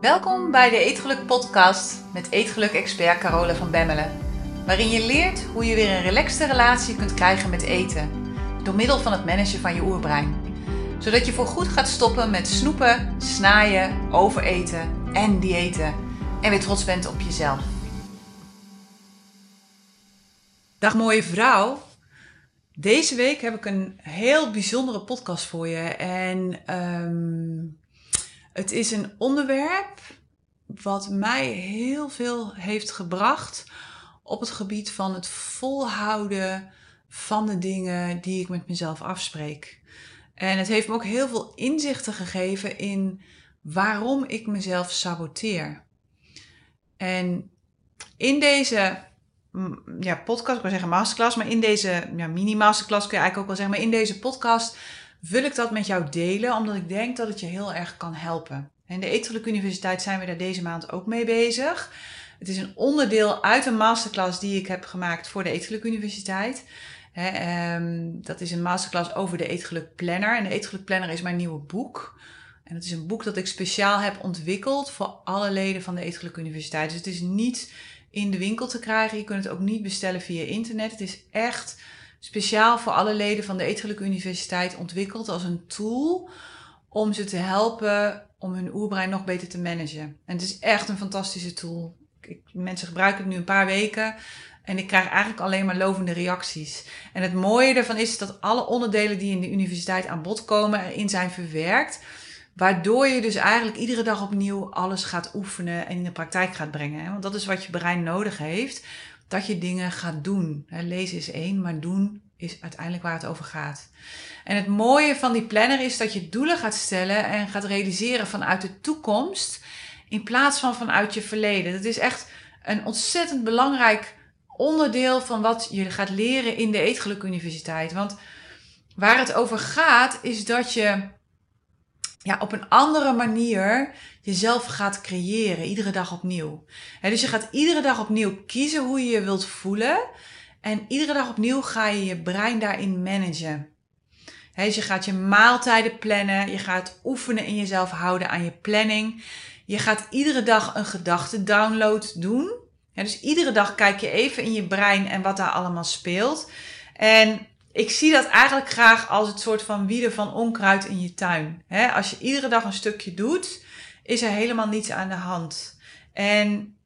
Welkom bij de Eetgeluk podcast met Eetgeluk-expert Carole van Bemmelen. Waarin je leert hoe je weer een relaxte relatie kunt krijgen met eten. Door middel van het managen van je oerbrein. Zodat je voorgoed gaat stoppen met snoepen, snaaien, overeten en diëten. En weer trots bent op jezelf. Dag mooie vrouw. Deze week heb ik een heel bijzondere podcast voor je. En ehm, het is een onderwerp wat mij heel veel heeft gebracht op het gebied van het volhouden van de dingen die ik met mezelf afspreek. En het heeft me ook heel veel inzichten gegeven in waarom ik mezelf saboteer. En in deze ja, podcast, ik wil zeggen masterclass, maar in deze ja, mini-masterclass kun je eigenlijk ook wel zeggen, maar in deze podcast wil ik dat met jou delen, omdat ik denk dat het je heel erg kan helpen. En de Etelijke Universiteit zijn we daar deze maand ook mee bezig. Het is een onderdeel uit een masterclass die ik heb gemaakt voor de Eetgeluk Universiteit. Ehm, dat is een masterclass over de Eetgeluk Planner. En de Eetgeluk Planner is mijn nieuwe boek. En het is een boek dat ik speciaal heb ontwikkeld voor alle leden van de Eetgeluk Universiteit. Dus het is niet in de winkel te krijgen. Je kunt het ook niet bestellen via internet. Het is echt speciaal voor alle leden van de Eetgeluk Universiteit ontwikkeld als een tool om ze te helpen om hun oerbrein nog beter te managen. En het is echt een fantastische tool. Ik, mensen gebruiken het nu een paar weken en ik krijg eigenlijk alleen maar lovende reacties. En het mooie ervan is dat alle onderdelen die in de universiteit aan bod komen erin zijn verwerkt. Waardoor je dus eigenlijk iedere dag opnieuw alles gaat oefenen en in de praktijk gaat brengen. Want dat is wat je brein nodig heeft. Dat je dingen gaat doen. Lezen is één, maar doen is uiteindelijk waar het over gaat. En het mooie van die planner is dat je doelen gaat stellen en gaat realiseren vanuit de toekomst in plaats van vanuit je verleden. Dat is echt een ontzettend belangrijk onderdeel van wat je gaat leren in de Eetgeluk Universiteit. Want waar het over gaat is dat je ja, op een andere manier jezelf gaat creëren, iedere dag opnieuw. dus je gaat iedere dag opnieuw kiezen hoe je je wilt voelen. En iedere dag opnieuw ga je je brein daarin managen. dus je gaat je maaltijden plannen. Je gaat oefenen in jezelf houden aan je planning. Je gaat iedere dag een gedachte download doen. dus iedere dag kijk je even in je brein en wat daar allemaal speelt. En ik zie dat eigenlijk graag als het soort van wieden van onkruid in je tuin. als je iedere dag een stukje doet, is er helemaal niets aan de hand. En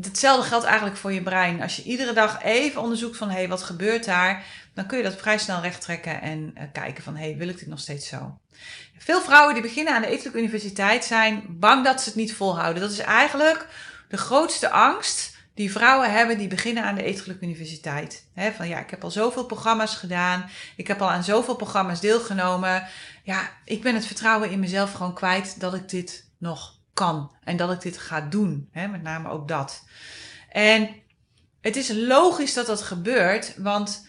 hetzelfde geldt eigenlijk voor je brein. Als je iedere dag even onderzoekt van hé, hey, wat gebeurt daar? Dan kun je dat vrij snel recht trekken en uh, kijken van hé, hey, wil ik dit nog steeds zo? Veel vrouwen die beginnen aan de Etelijke Universiteit zijn bang dat ze het niet volhouden. Dat is eigenlijk de grootste angst die vrouwen hebben die beginnen aan de Eetgeluk Universiteit. van ja, ik heb al zoveel programma's gedaan. Ik heb al aan zoveel programma's deelgenomen. Ja, ik ben het vertrouwen in mezelf gewoon kwijt dat ik dit nog kan. En dat ik dit ga doen. met name ook dat. En het is logisch dat dat gebeurt, want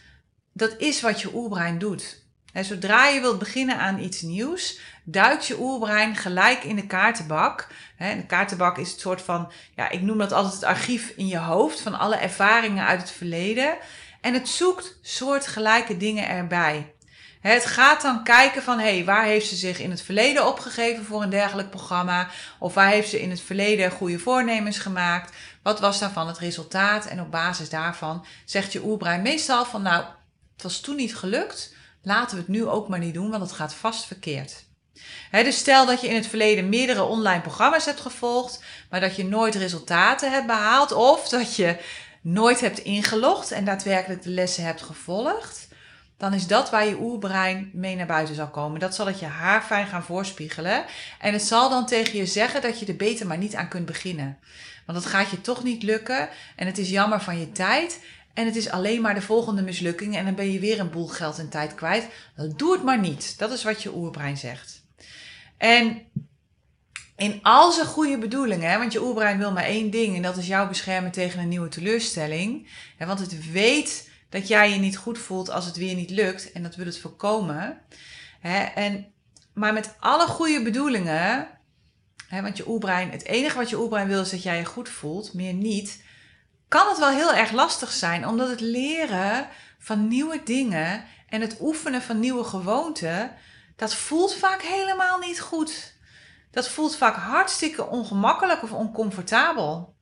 dat is wat je oerbrein doet. Zodra je wilt beginnen aan iets nieuws, duikt je oerbrein gelijk in de kaartenbak. de kaartenbak is het soort van, ja, ik noem dat altijd het archief in je hoofd van alle ervaringen uit het verleden. En het zoekt soortgelijke dingen erbij. Het gaat dan kijken van, hé, hey, waar heeft ze zich in het verleden opgegeven voor een dergelijk programma? Of waar heeft ze in het verleden goede voornemens gemaakt? Wat was daarvan het resultaat? En op basis daarvan zegt je oerbrein meestal van, nou, het was toen niet gelukt. Laten we het nu ook maar niet doen, want het gaat vast verkeerd. dus stel dat je in het verleden meerdere online programma's hebt gevolgd, maar dat je nooit resultaten hebt behaald, of dat je nooit hebt ingelogd en daadwerkelijk de lessen hebt gevolgd dan is dat waar je oerbrein mee naar buiten zal komen. Dat zal het je haar fijn gaan voorspiegelen. En het zal dan tegen je zeggen dat je er beter maar niet aan kunt beginnen. Want dat gaat je toch niet lukken. En het is jammer van je tijd. En het is alleen maar de volgende mislukking. En dan ben je weer een boel geld en tijd kwijt. Doe het maar niet. Dat is wat je oerbrein zegt. En in al zijn goede bedoelingen, want je oerbrein wil maar één ding. En dat is jou beschermen tegen een nieuwe teleurstelling. Want het weet dat jij je niet goed voelt als het weer niet lukt. En dat wil het voorkomen. En, maar met alle goede bedoelingen, want je oerbrein, het enige wat je oerbrein wil is dat jij je goed voelt, meer niet. Kan het wel heel erg lastig zijn, omdat het leren van nieuwe dingen en het oefenen van nieuwe gewoonten, dat voelt vaak helemaal niet goed. dat voelt vaak hartstikke ongemakkelijk of oncomfortabel.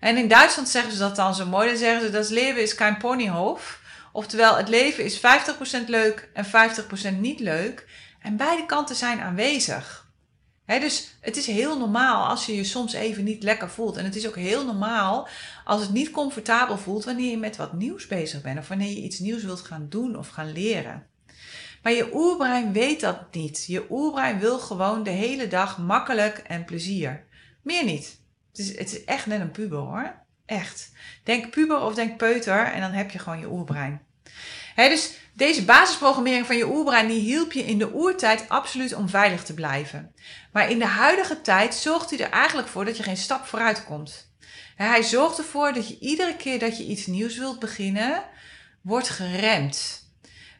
En in Duitsland zeggen ze dat dan zo mooi. Dan zeggen ze dat leven is geen ponyhoofd. Oftewel, het leven is 50% leuk en 50% niet leuk. En beide kanten zijn aanwezig. Dus het is heel normaal als je je soms even niet lekker voelt. En het is ook heel normaal als het niet comfortabel voelt wanneer je met wat nieuws bezig bent. Of wanneer je iets nieuws wilt gaan doen of gaan leren. Maar je oerbrein weet dat niet. Je oerbrein wil gewoon de hele dag makkelijk en plezier. Meer niet. Het is, het is echt net een puber hoor. Echt. Denk puber of denk peuter en dan heb je gewoon je oerbrein. dus deze basisprogrammering van je oerbrein die hielp je in de oertijd absoluut om veilig te blijven. Maar in de huidige tijd zorgt hij er eigenlijk voor dat je geen stap vooruit komt. Hij zorgt ervoor dat je iedere keer dat je iets nieuws wilt beginnen, wordt geremd.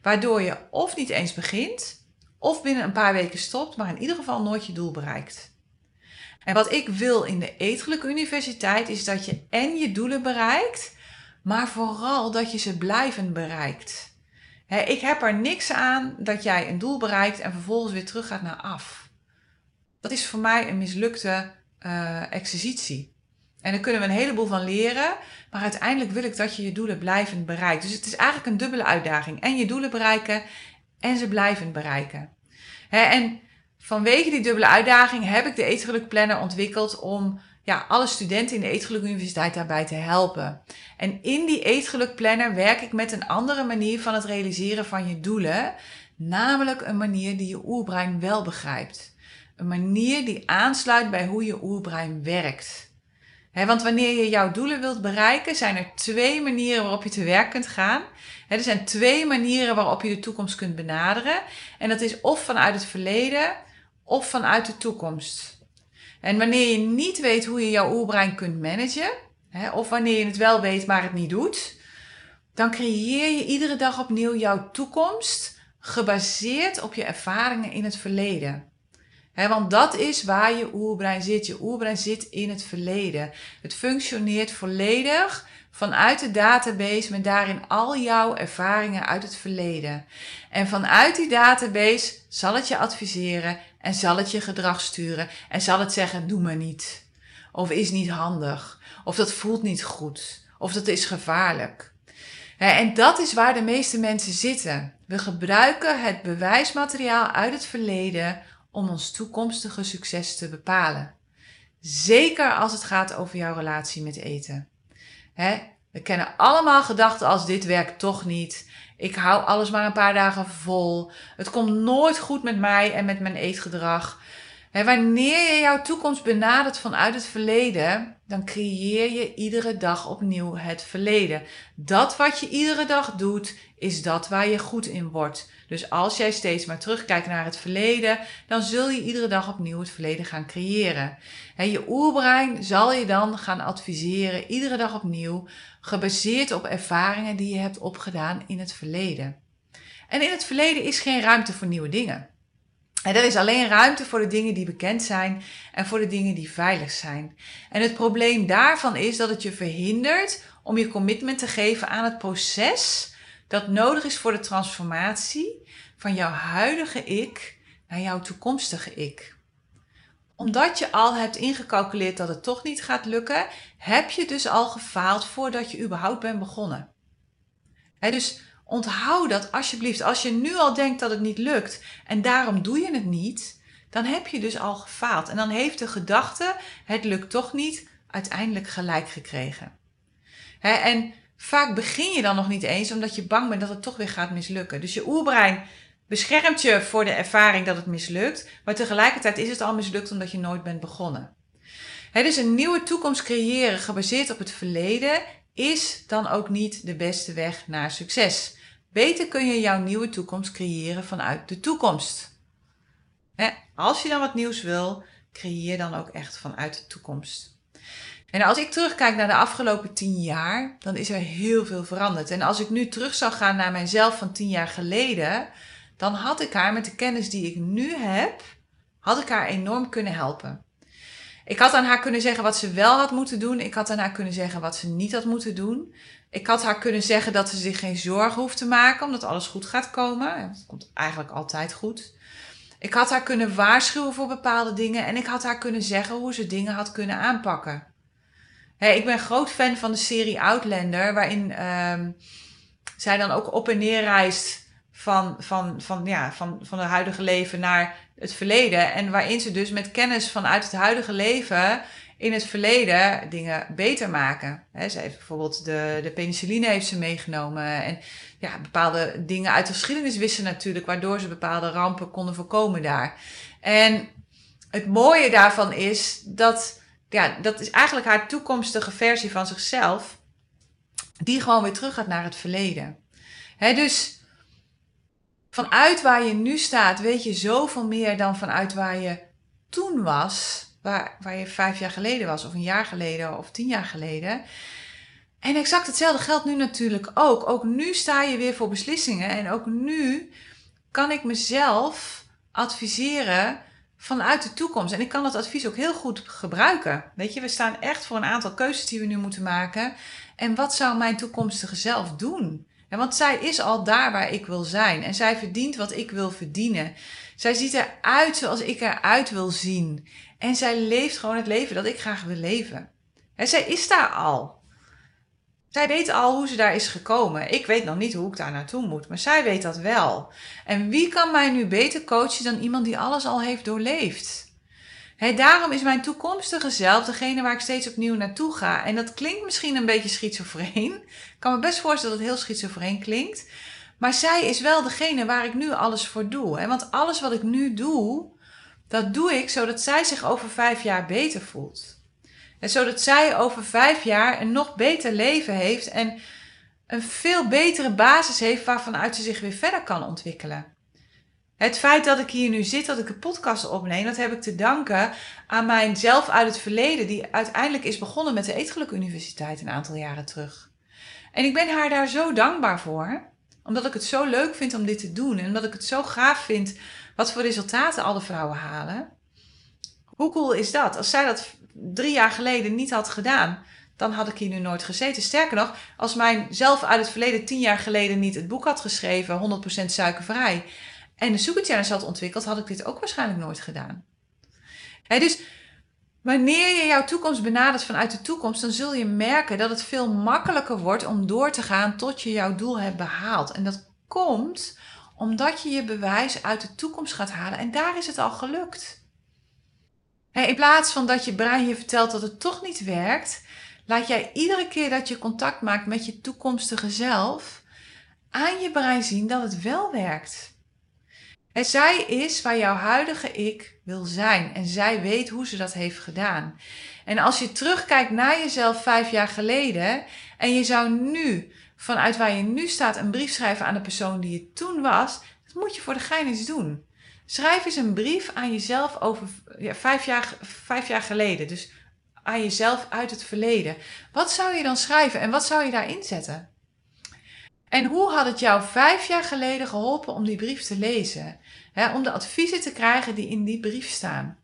Waardoor je of niet eens begint, of binnen een paar weken stopt, maar in ieder geval nooit je doel bereikt. En wat ik wil in de Eetgelijke Universiteit is dat je en je doelen bereikt, maar vooral dat je ze blijvend bereikt. Ik heb er niks aan dat jij een doel bereikt en vervolgens weer terug gaat naar af. Dat is voor mij een mislukte uh, exercitie. En daar kunnen we een heleboel van leren. Maar uiteindelijk wil ik dat je je doelen blijvend bereikt. Dus het is eigenlijk een dubbele uitdaging. En je doelen bereiken en ze blijvend bereiken. en vanwege die dubbele uitdaging heb ik de Eetgeluk Planner ontwikkeld om ja, alle studenten in de Eetgeluk Universiteit daarbij te helpen. En in die Eetgeluk Planner werk ik met een andere manier van het realiseren van je doelen. Namelijk een manier die je oerbrein wel begrijpt. Een manier die aansluit bij hoe je oerbrein werkt want wanneer je jouw doelen wilt bereiken, zijn er twee manieren waarop je te werk kunt gaan. er zijn twee manieren waarop je de toekomst kunt benaderen. En dat is of vanuit het verleden of vanuit de toekomst. En wanneer je niet weet hoe je jouw oerbrein kunt managen, of wanneer je het wel weet maar het niet doet, dan creëer je iedere dag opnieuw jouw toekomst gebaseerd op je ervaringen in het verleden want dat is waar je oerbrein zit. Je oerbrein zit in het verleden. Het functioneert volledig vanuit de database met daarin al jouw ervaringen uit het verleden. En vanuit die database zal het je adviseren en zal het je gedrag sturen en zal het zeggen: doe maar niet. Of is niet handig. Of dat voelt niet goed. Of dat is gevaarlijk. En dat is waar de meeste mensen zitten. We gebruiken het bewijsmateriaal uit het verleden om ons toekomstige succes te bepalen. Zeker als het gaat over jouw relatie met eten. We kennen allemaal gedachten als dit werkt toch niet. Ik hou alles maar een paar dagen vol. Het komt nooit goed met mij en met mijn eetgedrag. Wanneer je jouw toekomst benadert vanuit het verleden, dan creëer je iedere dag opnieuw het verleden. Dat wat je iedere dag doet, is dat waar je goed in wordt. Dus als jij steeds maar terugkijkt naar het verleden, dan zul je iedere dag opnieuw het verleden gaan creëren. En je oerbrein zal je dan gaan adviseren, iedere dag opnieuw, gebaseerd op ervaringen die je hebt opgedaan in het verleden. En in het verleden is geen ruimte voor nieuwe dingen. En er is alleen ruimte voor de dingen die bekend zijn en voor de dingen die veilig zijn. En het probleem daarvan is dat het je verhindert om je commitment te geven aan het proces dat nodig is voor de transformatie van jouw huidige ik naar jouw toekomstige ik. Omdat je al hebt ingecalculeerd dat het toch niet gaat lukken, heb je dus al gefaald voordat je überhaupt bent begonnen. dus onthoud dat alsjeblieft. Als je nu al denkt dat het niet lukt en daarom doe je het niet, dan heb je dus al gefaald. En dan heeft de gedachte, het lukt toch niet, uiteindelijk gelijk gekregen. en vaak begin je dan nog niet eens omdat je bang bent dat het toch weer gaat mislukken. Dus je oerbrein beschermt je voor de ervaring dat het mislukt, maar tegelijkertijd is het al mislukt omdat je nooit bent begonnen. Dus een nieuwe toekomst creëren gebaseerd op het verleden is dan ook niet de beste weg naar succes. Beter kun je jouw nieuwe toekomst creëren vanuit de toekomst. als je dan wat nieuws wil, creëer dan ook echt vanuit de toekomst. En als ik terugkijk naar de afgelopen tien jaar, dan is er heel veel veranderd. En als ik nu terug zou gaan naar mijzelf van tien jaar geleden, dan had ik haar met de kennis die ik nu heb, had ik haar enorm kunnen helpen. Ik had aan haar kunnen zeggen wat ze wel had moeten doen. Ik had aan haar kunnen zeggen wat ze niet had moeten doen. Ik had haar kunnen zeggen dat ze zich geen zorgen hoeft te maken, omdat alles goed gaat komen. Het komt eigenlijk altijd goed. Ik had haar kunnen waarschuwen voor bepaalde dingen en ik had haar kunnen zeggen hoe ze dingen had kunnen aanpakken. ik ben groot fan van de serie Outlander, waarin ehm, zij dan ook op en neer reist van, van, van, ja, van, van het huidige leven naar het verleden. En waarin ze dus met kennis vanuit het huidige leven in het verleden dingen beter maken. ze heeft bijvoorbeeld de, de penicilline heeft ze meegenomen. En ja, bepaalde dingen uit de geschiedenis wisten natuurlijk, waardoor ze bepaalde rampen konden voorkomen daar. En het mooie daarvan is dat, ja, dat is eigenlijk haar toekomstige versie van zichzelf, die gewoon weer terug gaat naar het verleden. dus vanuit waar je nu staat, weet je zoveel meer dan vanuit waar je toen was waar, waar je vijf jaar geleden was, of een jaar geleden, of tien jaar geleden. En exact hetzelfde geldt nu natuurlijk ook. Ook nu sta je weer voor beslissingen. En ook nu kan ik mezelf adviseren vanuit de toekomst. En ik kan dat advies ook heel goed gebruiken. Weet je, we staan echt voor een aantal keuzes die we nu moeten maken. En wat zou mijn toekomstige zelf doen? want zij is al daar waar ik wil zijn. En zij verdient wat ik wil verdienen. Zij ziet eruit zoals ik eruit wil zien. En zij leeft gewoon het leven dat ik graag wil leven. En zij is daar al. Zij weet al hoe ze daar is gekomen. Ik weet nog niet hoe ik daar naartoe moet, maar zij weet dat wel. En wie kan mij nu beter coachen dan iemand die alles al heeft doorleefd? daarom is mijn toekomstige zelf degene waar ik steeds opnieuw naartoe ga. En dat klinkt misschien een beetje schizofreen. Ik kan me best voorstellen dat het heel schizofreen klinkt. Maar zij is wel degene waar ik nu alles voor doe. Want alles wat ik nu doe, dat doe ik zodat zij zich over vijf jaar beter voelt. En zodat zij over vijf jaar een nog beter leven heeft en een veel betere basis heeft waarvanuit ze zich weer verder kan ontwikkelen. Het feit dat ik hier nu zit, dat ik een podcast opneem, dat heb ik te danken aan mijzelf uit het verleden, die uiteindelijk is begonnen met de Eetgeluk Universiteit een aantal jaren terug. En ik ben haar daar zo dankbaar voor, omdat ik het zo leuk vind om dit te doen en omdat ik het zo gaaf vind wat voor resultaten alle vrouwen halen. Hoe cool is dat? Als zij dat drie jaar geleden niet had gedaan, dan had ik hier nu nooit gezeten. Sterker nog, als mijn zelf uit het verleden tien jaar geleden niet het boek had geschreven, 100% suikervrij, en de Challenge had ontwikkeld, had ik dit ook waarschijnlijk nooit gedaan. dus wanneer je jouw toekomst benadert vanuit de toekomst, dan zul je merken dat het veel makkelijker wordt om door te gaan tot je jouw doel hebt behaald. En dat komt omdat je je bewijs uit de toekomst gaat halen. En daar is het al gelukt. In plaats van dat je brein je vertelt dat het toch niet werkt, laat jij iedere keer dat je contact maakt met je toekomstige zelf aan je brein zien dat het wel werkt. En zij is waar jouw huidige ik wil zijn. En zij weet hoe ze dat heeft gedaan. En als je terugkijkt naar jezelf vijf jaar geleden. En je zou nu vanuit waar je nu staat een brief schrijven aan de persoon die je toen was, dat moet je voor de gein eens doen. Schrijf eens een brief aan jezelf over ja, vijf, jaar, vijf jaar geleden. Dus aan jezelf uit het verleden. Wat zou je dan schrijven en wat zou je daarin zetten? En hoe had het jou vijf jaar geleden geholpen om die brief te lezen? om de adviezen te krijgen die in die brief staan.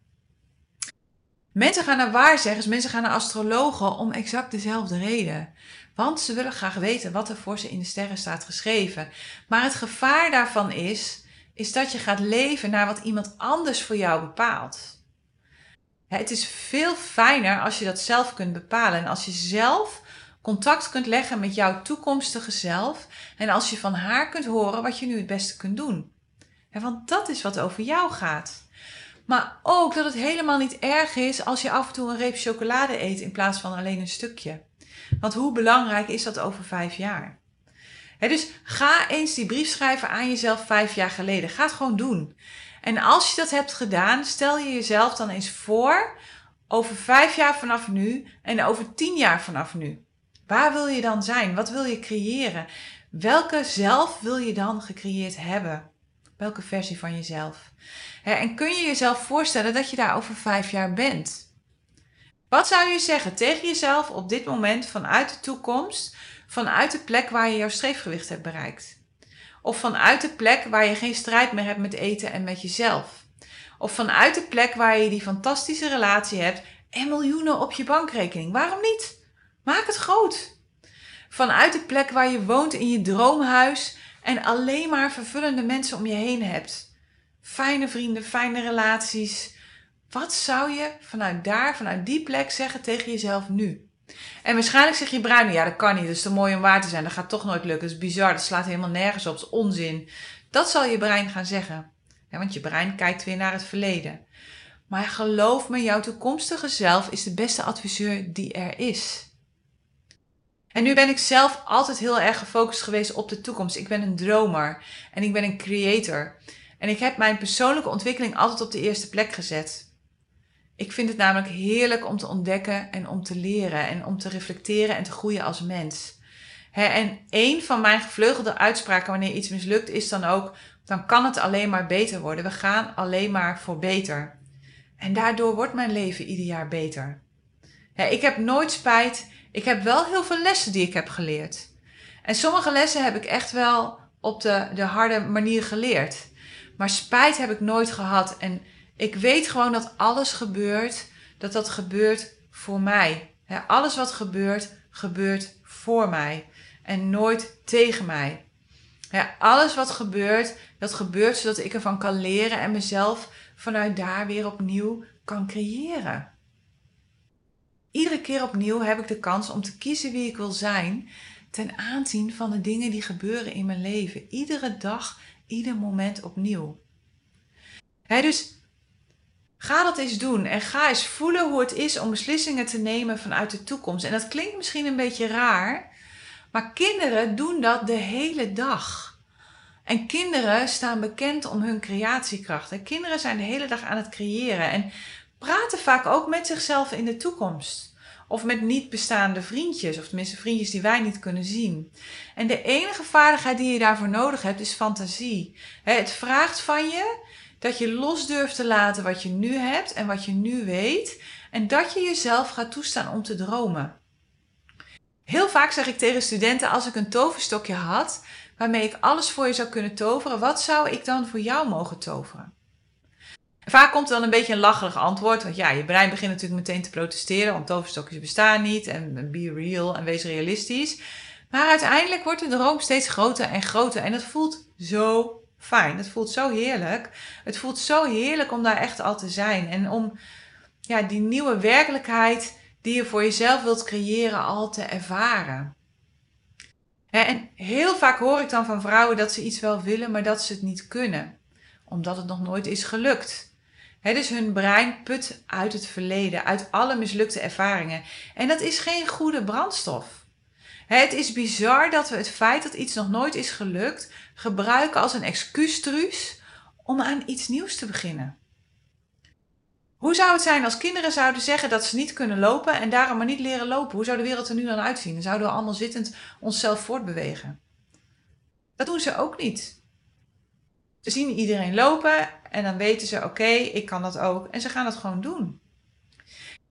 Mensen gaan naar waarzeggers, mensen gaan naar astrologen om exact dezelfde reden. Want ze willen graag weten wat er voor ze in de sterren staat geschreven. Maar het gevaar daarvan is, is dat je gaat leven naar wat iemand anders voor jou bepaalt. Het is veel fijner als je dat zelf kunt bepalen. En als je zelf contact kunt leggen met jouw toekomstige zelf. En als je van haar kunt horen wat je nu het beste kunt doen. Want dat is wat over jou gaat. Maar ook dat het helemaal niet erg is als je af en toe een reep chocolade eet in plaats van alleen een stukje. Want hoe belangrijk is dat over vijf jaar? dus ga eens die brief schrijven aan jezelf vijf jaar geleden. Ga het gewoon doen. En als je dat hebt gedaan, stel je jezelf dan eens voor over vijf jaar vanaf nu en over tien jaar vanaf nu. Waar wil je dan zijn? Wat wil je creëren? Welke zelf wil je dan gecreëerd hebben? Welke versie van jezelf? En kun je jezelf voorstellen dat je daar over vijf jaar bent? Wat zou je zeggen tegen jezelf op dit moment vanuit de toekomst, vanuit de plek waar je jouw streefgewicht hebt bereikt? Of vanuit de plek waar je geen strijd meer hebt met eten en met jezelf? Of vanuit de plek waar je die fantastische relatie hebt en miljoenen op je bankrekening? Waarom niet? Maak het groot. Vanuit de plek waar je woont in je droomhuis en alleen maar vervullende mensen om je heen hebt. fijne vrienden, fijne relaties. Wat zou je vanuit daar, vanuit die plek zeggen tegen jezelf nu? En waarschijnlijk zeg je brein, ja dat kan niet, dat is te mooi om waar te zijn, dat gaat toch nooit lukken, dat is bizar, dat slaat helemaal nergens op, dat is onzin. Dat zal je brein gaan zeggen. Want je brein kijkt weer naar het verleden. Maar geloof me, jouw toekomstige zelf is de beste adviseur die er is. En nu ben ik zelf altijd heel erg gefocust geweest op de toekomst. Ik ben een dromer en ik ben een creator. En ik heb mijn persoonlijke ontwikkeling altijd op de eerste plek gezet. Ik vind het namelijk heerlijk om te ontdekken en om te leren en om te reflecteren en te groeien als mens. en een van mijn gevleugelde uitspraken wanneer iets mislukt is dan ook, dan kan het alleen maar beter worden. We gaan alleen maar voor beter. En daardoor wordt mijn leven ieder jaar beter. ik heb nooit spijt. Ik heb wel heel veel lessen die ik heb geleerd. En sommige lessen heb ik echt wel op de, de harde manier geleerd. Maar spijt heb ik nooit gehad. En ik weet gewoon dat alles gebeurt, dat dat gebeurt voor mij. alles wat gebeurt, gebeurt voor mij. En nooit tegen mij. alles wat gebeurt, dat gebeurt zodat ik ervan kan leren en mezelf vanuit daar weer opnieuw kan creëren. Iedere keer opnieuw heb ik de kans om te kiezen wie ik wil zijn ten aanzien van de dingen die gebeuren in mijn leven. Iedere dag, ieder moment opnieuw. dus ga dat eens doen en ga eens voelen hoe het is om beslissingen te nemen vanuit de toekomst. En dat klinkt misschien een beetje raar, maar kinderen doen dat de hele dag. En kinderen staan bekend om hun creatiekracht. En kinderen zijn de hele dag aan het creëren en praten vaak ook met zichzelf in de toekomst. Of met niet bestaande vriendjes, of tenminste vriendjes die wij niet kunnen zien. En de enige vaardigheid die je daarvoor nodig hebt is fantasie. Het vraagt van je dat je los durft te laten wat je nu hebt en wat je nu weet. En dat je jezelf gaat toestaan om te dromen. Heel vaak zeg ik tegen studenten: als ik een toverstokje had, waarmee ik alles voor je zou kunnen toveren, wat zou ik dan voor jou mogen toveren? Vaak komt er dan een beetje een lacherig antwoord. Want ja, je brein begint natuurlijk meteen te protesteren. Want toverstokjes bestaan niet. En be real en wees realistisch. Maar uiteindelijk wordt de droom steeds groter en groter. En het voelt zo fijn. Het voelt zo heerlijk. Het voelt zo heerlijk om daar echt al te zijn. En om ja, die nieuwe werkelijkheid die je voor jezelf wilt creëren al te ervaren. En heel vaak hoor ik dan van vrouwen dat ze iets wel willen, maar dat ze het niet kunnen, omdat het nog nooit is gelukt. Dus hun brein put uit het verleden, uit alle mislukte ervaringen. En dat is geen goede brandstof. Het is bizar dat we het feit dat iets nog nooit is gelukt gebruiken als een excuustruus om aan iets nieuws te beginnen. Hoe zou het zijn als kinderen zouden zeggen dat ze niet kunnen lopen en daarom maar niet leren lopen? Hoe zou de wereld er nu dan uitzien? Dan zouden we allemaal zittend onszelf voortbewegen. Dat doen ze ook niet. Ze zien iedereen lopen en dan weten ze: oké, ik kan dat ook. En ze gaan dat gewoon doen.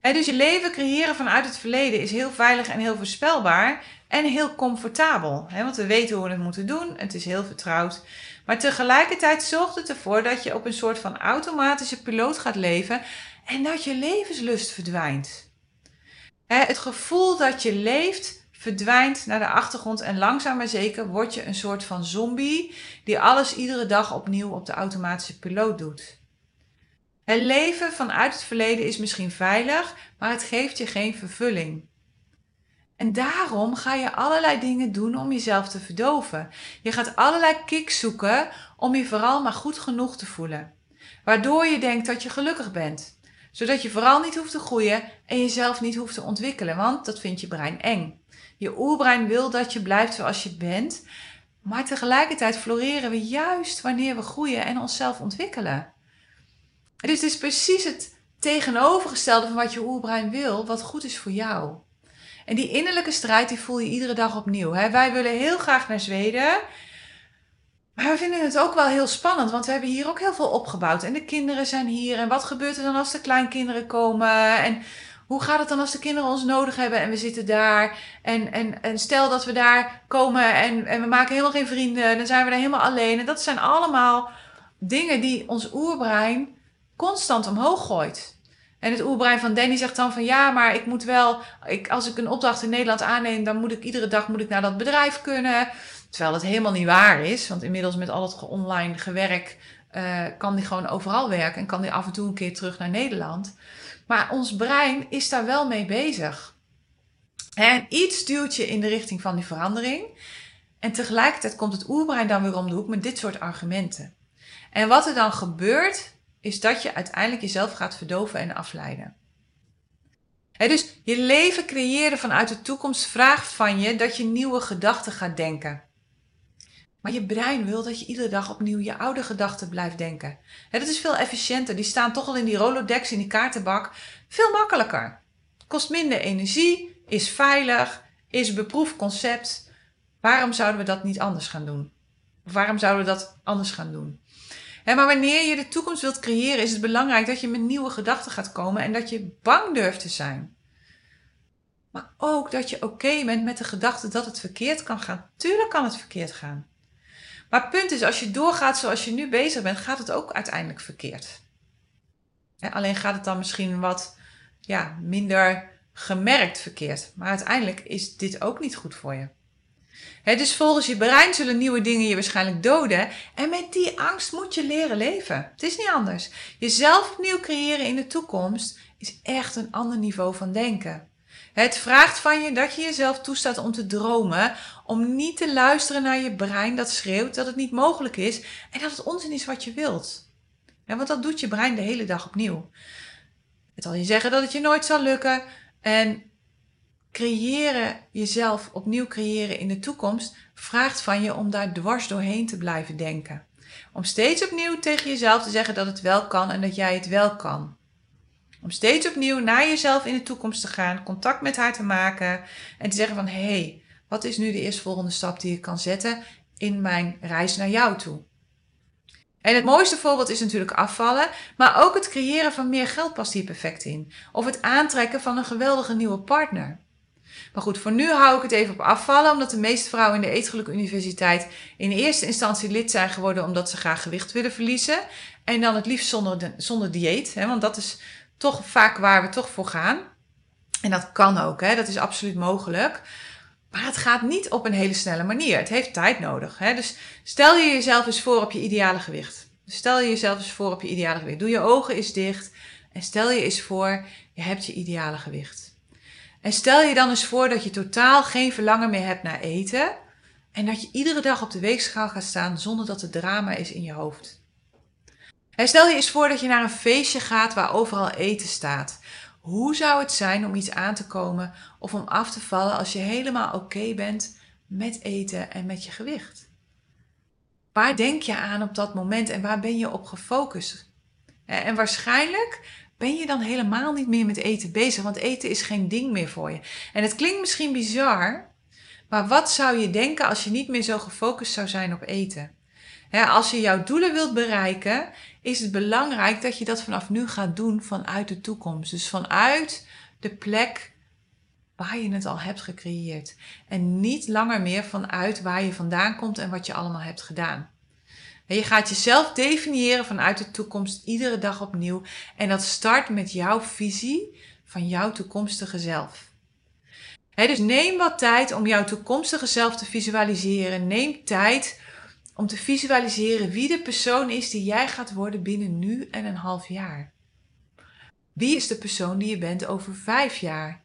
dus je leven creëren vanuit het verleden is heel veilig en heel voorspelbaar en heel comfortabel. want we weten hoe we het moeten doen. Het is heel vertrouwd. Maar tegelijkertijd zorgt het ervoor dat je op een soort van automatische piloot gaat leven en dat je levenslust verdwijnt. het gevoel dat je leeft verdwijnt naar de achtergrond en langzaam maar zeker word je een soort van zombie die alles iedere dag opnieuw op de automatische piloot doet. Het leven vanuit het verleden is misschien veilig, maar het geeft je geen vervulling. En daarom ga je allerlei dingen doen om jezelf te verdoven. Je gaat allerlei kicks zoeken om je vooral maar goed genoeg te voelen. Waardoor je denkt dat je gelukkig bent. Zodat je vooral niet hoeft te groeien en jezelf niet hoeft te ontwikkelen, want dat vindt je brein eng. Je oerbrein wil dat je blijft zoals je bent, maar tegelijkertijd floreren we juist wanneer we groeien en onszelf ontwikkelen. Dus het is precies het tegenovergestelde van wat je oerbrein wil, wat goed is voor jou. En die innerlijke strijd, die voel je iedere dag opnieuw. Hè? Wij willen heel graag naar Zweden. Maar we vinden het ook wel heel spannend, want we hebben hier ook heel veel opgebouwd. En de kinderen zijn hier. En wat gebeurt er dan als de kleinkinderen komen? En hoe gaat het dan als de kinderen ons nodig hebben en we zitten daar? En, en, en stel dat we daar komen en, en we maken helemaal geen vrienden, dan zijn we daar helemaal alleen. En dat zijn allemaal dingen die ons oerbrein constant omhoog gooit. En het oerbrein van Danny zegt dan van ja, maar ik moet wel, ik, als ik een opdracht in Nederland aanneem, dan moet ik iedere dag moet ik naar dat bedrijf kunnen. Terwijl het helemaal niet waar is, want inmiddels met al het online gewerk eh, kan die gewoon overal werken en kan die af en toe een keer terug naar Nederland. Maar ons brein is daar wel mee bezig. En iets duwt je in de richting van die verandering. En tegelijkertijd komt het oerbrein dan weer om de hoek met dit soort argumenten. En wat er dan gebeurt, is dat je uiteindelijk jezelf gaat verdoven en afleiden. dus je leven creëren vanuit de toekomst vraagt van je dat je nieuwe gedachten gaat denken. Maar je brein wil dat je iedere dag opnieuw je oude gedachten blijft denken. dat is veel efficiënter. Die staan toch al in die Rolodex, in die kaartenbak. Veel makkelijker. Kost minder energie, is veilig, is beproefd concept. Waarom zouden we dat niet anders gaan doen? Of waarom zouden we dat anders gaan doen? maar wanneer je de toekomst wilt creëren, is het belangrijk dat je met nieuwe gedachten gaat komen en dat je bang durft te zijn. Maar ook dat je oké bent met de gedachte dat het verkeerd kan gaan. Tuurlijk kan het verkeerd gaan. Maar het punt is, als je doorgaat zoals je nu bezig bent, gaat het ook uiteindelijk verkeerd. alleen gaat het dan misschien wat ja, minder gemerkt verkeerd. Maar uiteindelijk is dit ook niet goed voor je dus volgens je brein zullen nieuwe dingen je waarschijnlijk doden. En met die angst moet je leren leven. Het is niet anders. Jezelf opnieuw creëren in de toekomst is echt een ander niveau van denken. Het vraagt van je dat je jezelf toestaat om te dromen, om niet te luisteren naar je brein dat schreeuwt dat het niet mogelijk is en dat het onzin is wat je wilt. want dat doet je brein de hele dag opnieuw. Het zal je zeggen dat het je nooit zal lukken en creëren, jezelf opnieuw creëren in de toekomst, vraagt van je om daar dwars doorheen te blijven denken. Om steeds opnieuw tegen jezelf te zeggen dat het wel kan en dat jij het wel kan. Om steeds opnieuw naar jezelf in de toekomst te gaan, contact met haar te maken en te zeggen van hé, hey, wat is nu de eerstvolgende stap die ik kan zetten in mijn reis naar jou toe? En het mooiste voorbeeld is natuurlijk afvallen, maar ook het creëren van meer geld past hier perfect in. Of het aantrekken van een geweldige nieuwe partner. Maar goed, voor nu hou ik het even op afvallen, omdat de meeste vrouwen in de Eetgeluk Universiteit in eerste instantie lid zijn geworden omdat ze graag gewicht willen verliezen. En dan het liefst zonder, zonder dieet, hè, want dat is toch vaak waar we toch voor gaan. En dat kan ook, hè, dat is absoluut mogelijk. Maar het gaat niet op een hele snelle manier. Het heeft tijd nodig. Hè? Dus stel je jezelf eens voor op je ideale gewicht. stel je jezelf eens voor op je ideale gewicht. Doe je ogen eens dicht en stel je eens voor, je hebt je ideale gewicht. En stel je dan eens voor dat je totaal geen verlangen meer hebt naar eten en dat je iedere dag op de weegschaal gaat staan zonder dat er drama is in je hoofd. Stel je eens voor dat je naar een feestje gaat waar overal eten staat. Hoe zou het zijn om iets aan te komen of om af te vallen als je helemaal oké bent met eten en met je gewicht? Waar denk je aan op dat moment en waar ben je op gefocust? En waarschijnlijk ben je dan helemaal niet meer met eten bezig, want eten is geen ding meer voor je. En het klinkt misschien bizar, maar wat zou je denken als je niet meer zo gefocust zou zijn op eten? Als je jouw doelen wilt bereiken, is het belangrijk dat je dat vanaf nu gaat doen vanuit de toekomst. Dus vanuit de plek waar je het al hebt gecreëerd. En niet langer meer vanuit waar je vandaan komt en wat je allemaal hebt gedaan. En je gaat jezelf definiëren vanuit de toekomst iedere dag opnieuw. En dat start met jouw visie van jouw toekomstige zelf. dus neem wat tijd om jouw toekomstige zelf te visualiseren. Neem tijd om te visualiseren wie de persoon is die jij gaat worden binnen nu en een half jaar. Wie is de persoon die je bent over vijf jaar?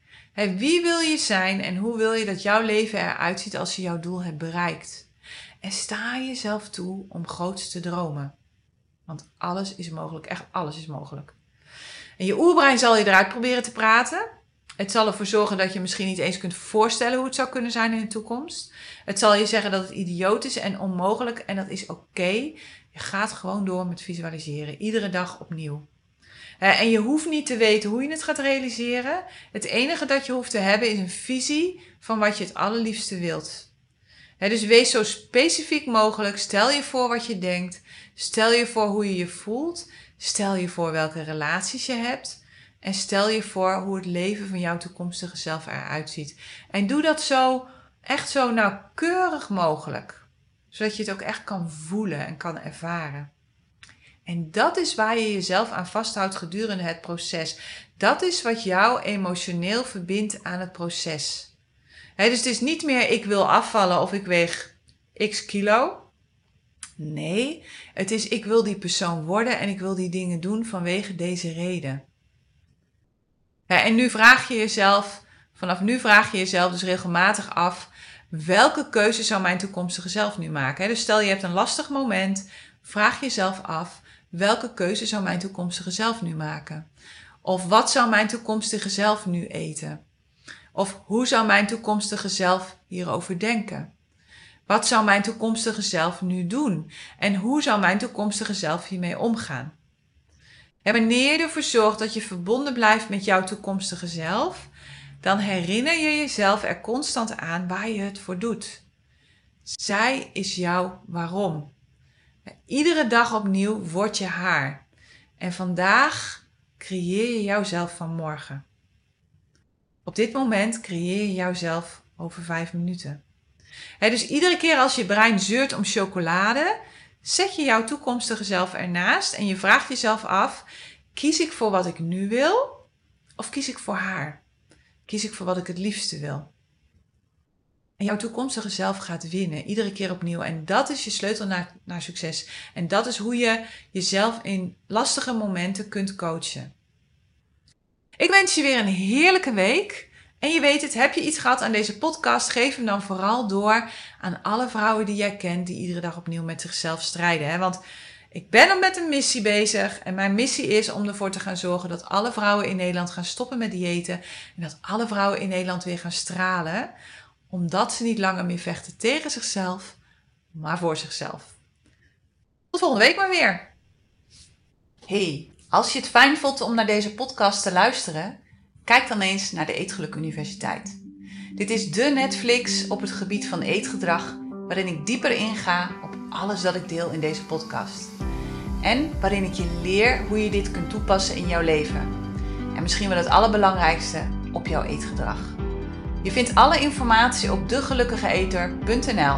wie wil je zijn en hoe wil je dat jouw leven eruit ziet als je jouw doel hebt bereikt? En sta jezelf toe om groots te dromen. Want alles is mogelijk, echt alles is mogelijk. En je oerbrein zal je eruit proberen te praten. Het zal ervoor zorgen dat je misschien niet eens kunt voorstellen hoe het zou kunnen zijn in de toekomst. Het zal je zeggen dat het idioot is en onmogelijk en dat is oké. Je gaat gewoon door met visualiseren, iedere dag opnieuw. En je hoeft niet te weten hoe je het gaat realiseren. Het enige dat je hoeft te hebben is een visie van wat je het allerliefste wilt dus wees zo specifiek mogelijk. Stel je voor wat je denkt. Stel je voor hoe je je voelt. Stel je voor welke relaties je hebt. En stel je voor hoe het leven van jouw toekomstige zelf eruit ziet. En doe dat zo, echt zo nauwkeurig mogelijk. Zodat je het ook echt kan voelen en kan ervaren. En dat is waar je jezelf aan vasthoudt gedurende het proces. Dat is wat jou emotioneel verbindt aan het proces dus het is niet meer ik wil afvallen of ik weeg x kilo. Nee, het is ik wil die persoon worden en ik wil die dingen doen vanwege deze reden. En nu vraag je jezelf, vanaf nu vraag je jezelf dus regelmatig af, welke keuze zou mijn toekomstige zelf nu maken? Dus stel je hebt een lastig moment, vraag jezelf af, welke keuze zou mijn toekomstige zelf nu maken? Of wat zou mijn toekomstige zelf nu eten? Of hoe zou mijn toekomstige zelf hierover denken? Wat zou mijn toekomstige zelf nu doen? En hoe zou mijn toekomstige zelf hiermee omgaan? En wanneer je ervoor zorgt dat je verbonden blijft met jouw toekomstige zelf, dan herinner je jezelf er constant aan waar je het voor doet. Zij is jouw waarom. Iedere dag opnieuw word je haar. En vandaag creëer je jouzelf van morgen. Op dit moment creëer je jouzelf over vijf minuten. dus iedere keer als je brein zeurt om chocolade, zet je jouw toekomstige zelf ernaast en je vraagt jezelf af: kies ik voor wat ik nu wil of kies ik voor haar? Kies ik voor wat ik het liefste wil? En jouw toekomstige zelf gaat winnen, iedere keer opnieuw. En dat is je sleutel naar, naar succes. En dat is hoe je jezelf in lastige momenten kunt coachen. Ik wens je weer een heerlijke week. En je weet het, heb je iets gehad aan deze podcast, geef hem dan vooral door aan alle vrouwen die jij kent, die iedere dag opnieuw met zichzelf strijden. Hè? Want ik ben er met een missie bezig en mijn missie is om ervoor te gaan zorgen dat alle vrouwen in Nederland gaan stoppen met diëten en dat alle vrouwen in Nederland weer gaan stralen, omdat ze niet langer meer vechten tegen zichzelf, maar voor zichzelf. Tot volgende week maar weer. Hey, als je het fijn vond om naar deze podcast te luisteren, kijk dan eens naar de Eetgeluk Universiteit. Dit is de Netflix op het gebied van eetgedrag, waarin ik dieper inga op alles dat ik deel in deze podcast. En waarin ik je leer hoe je dit kunt toepassen in jouw leven. En misschien wel het allerbelangrijkste, op jouw eetgedrag. Je vindt alle informatie op degelukkigeeter.nl.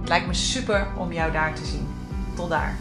Het lijkt me super om jou daar te zien. Tot daar.